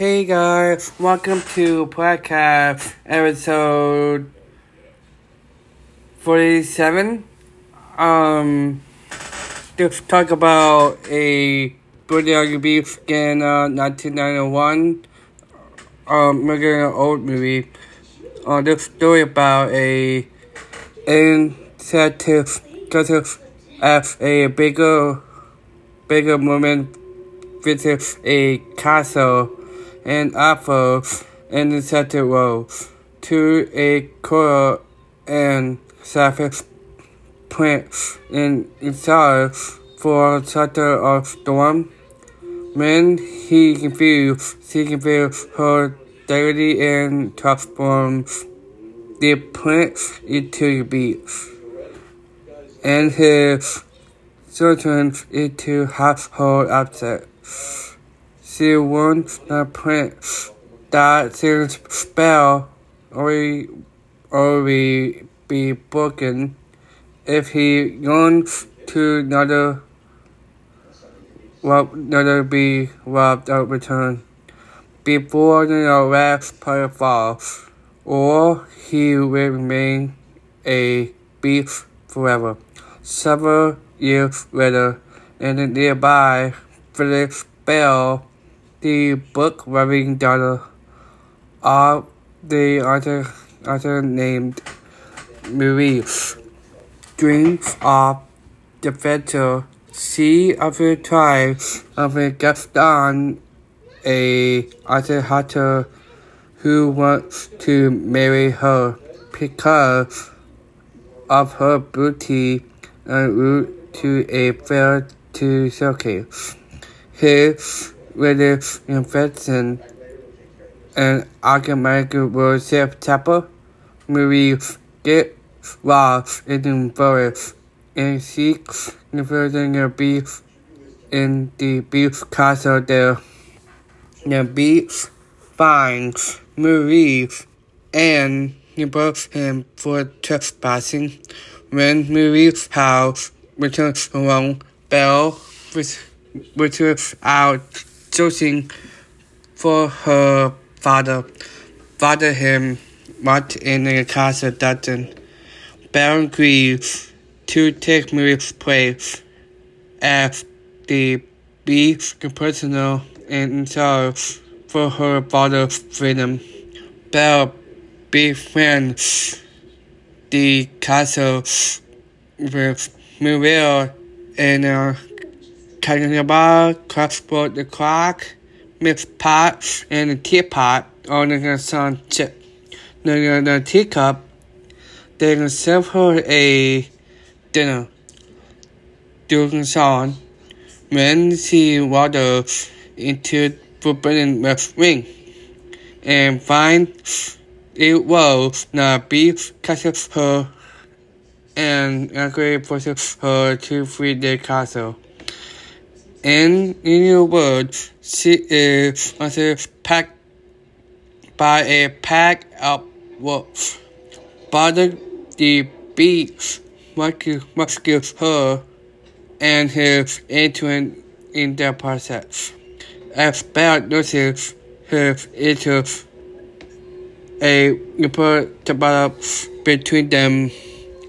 Hey guys, welcome to podcast episode 47. Um, to talk about a British rugby in uh, 1991. Um, we're getting an old movie. Uh, this story about a incentive as a bigger, bigger woman visits a castle and offers an incentive role to a coral and surface prince in inside for shelter of storm. When he confused, she feel her deity and transforms the prince into a beast. And his children into half household objects. She warns the uh, prince that spell or or be broken if he yearns to another uh, well, another uh, be robbed of return before the last part falls, or he will remain a beast forever. Several years later, in the nearby village Belle, the book loving daughter of the author, author named Maurice dreams of the future. She other tries of a Gaston, a other hunter who wants to marry her because of her beauty and route to a fair to showcase his religious infection and automatic worship chapel. Marie get in the forest and seeks the beast in the beast castle there. The beast finds Marie and rebukes him for trespassing. When Marie's house returns alone, Belle returns out searching for her father. Father him locked in the castle dungeon. Baron agrees to take Marie's place as the beast personal and in charge for her father's freedom. Belle befriends the castle with Muriel and uh, uh, Cannibal, Crossboard the Clock, Miss Pot, and the Teapot on the sun chip. The, the teacup, they can serve her a dinner during song when she wanders into Forbidden West Wing and finds it was not be catches her and agree forces her to free the castle. In the words, she is uh, also packed by a pack of wolves. But the beast rescues her and his intuition in the process. As Belle notices her into a develops between them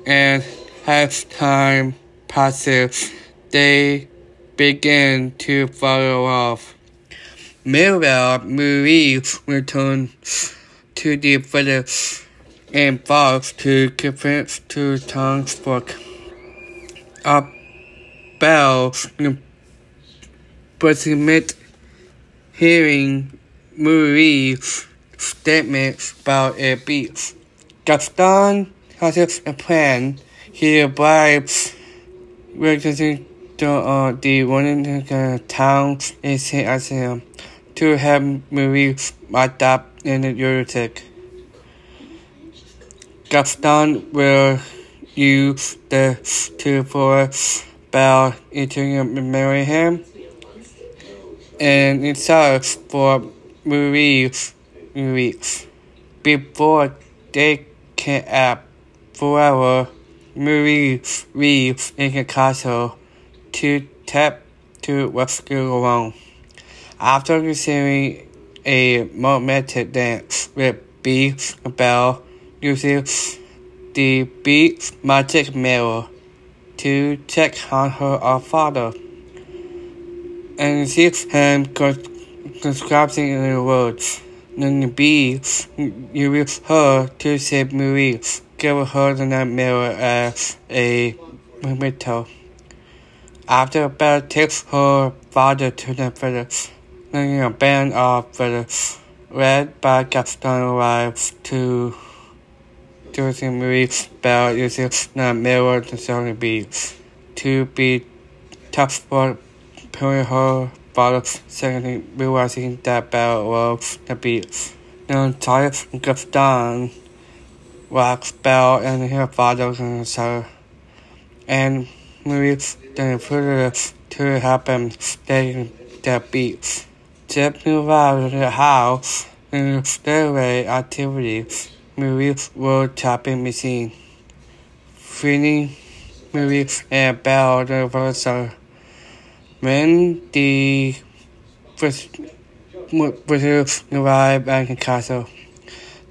and as time passes, they begin to follow off. Meanwhile, Marie returns to the village and vows to confess to Tom's book. A bell but admit hearing Marie's statements about a beast. Gaston has a plan. He bribes residents to uh, the one in uh, town in Saint Asylum to have locked up in the lunatic. Gaston will use the two for Belle into marry him and it serves for movies weeks before they can act forever. Marie leaves in the castle to tap to rescue alone. After receiving a romantic dance with B Belle using the beat magic mirror to check on her father. And sees him describing the words. Then B uses her to save Marie, give her the mirror as a memento. After Belle takes her father to the village, then a band of village led by Gaston arrives to Josie Marie Belle uses the mirror to suddenly be to be tough for pulling her father secondly realizing that Belle was the beat. The entire Gaston walks Belle and her father and her and Marie then further to happen stating the beat. Jeff knew about the house and stairway activity Movies were tapping machine. Feeling Marie and Belle the versa. Uh, when the British arrived at the castle,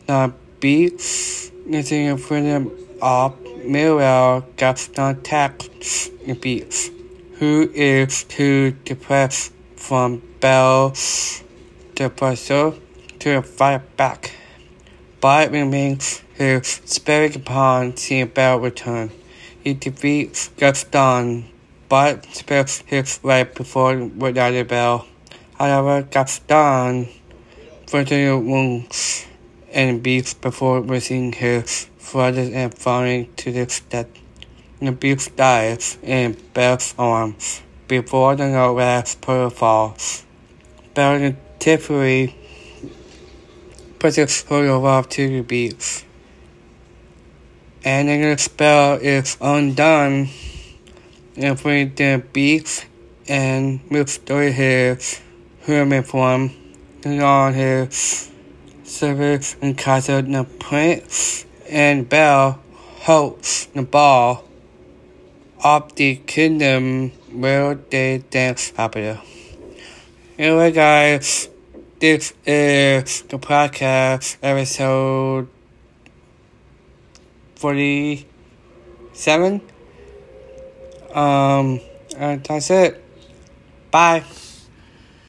the beat missing a freedom of Muriel Gaston the beat, who is too depressed from Belle the Buster to fight back. But remains his spirit upon seeing Belle return. He defeats Gaston, but spares his life before without Belle. However, Gaston further wounds and beats before losing his brothers and falling to the death. The beast dies in Belle's arms before the last pearl falls. Belle typically pushes her love to the beast. And then the spell is undone and free the beast and restore his human form on his service and castle the prince and Belle holds the ball of the kingdom where they dance happily. Anyway, guys, this is the podcast episode 47. Um, and that's it. Bye.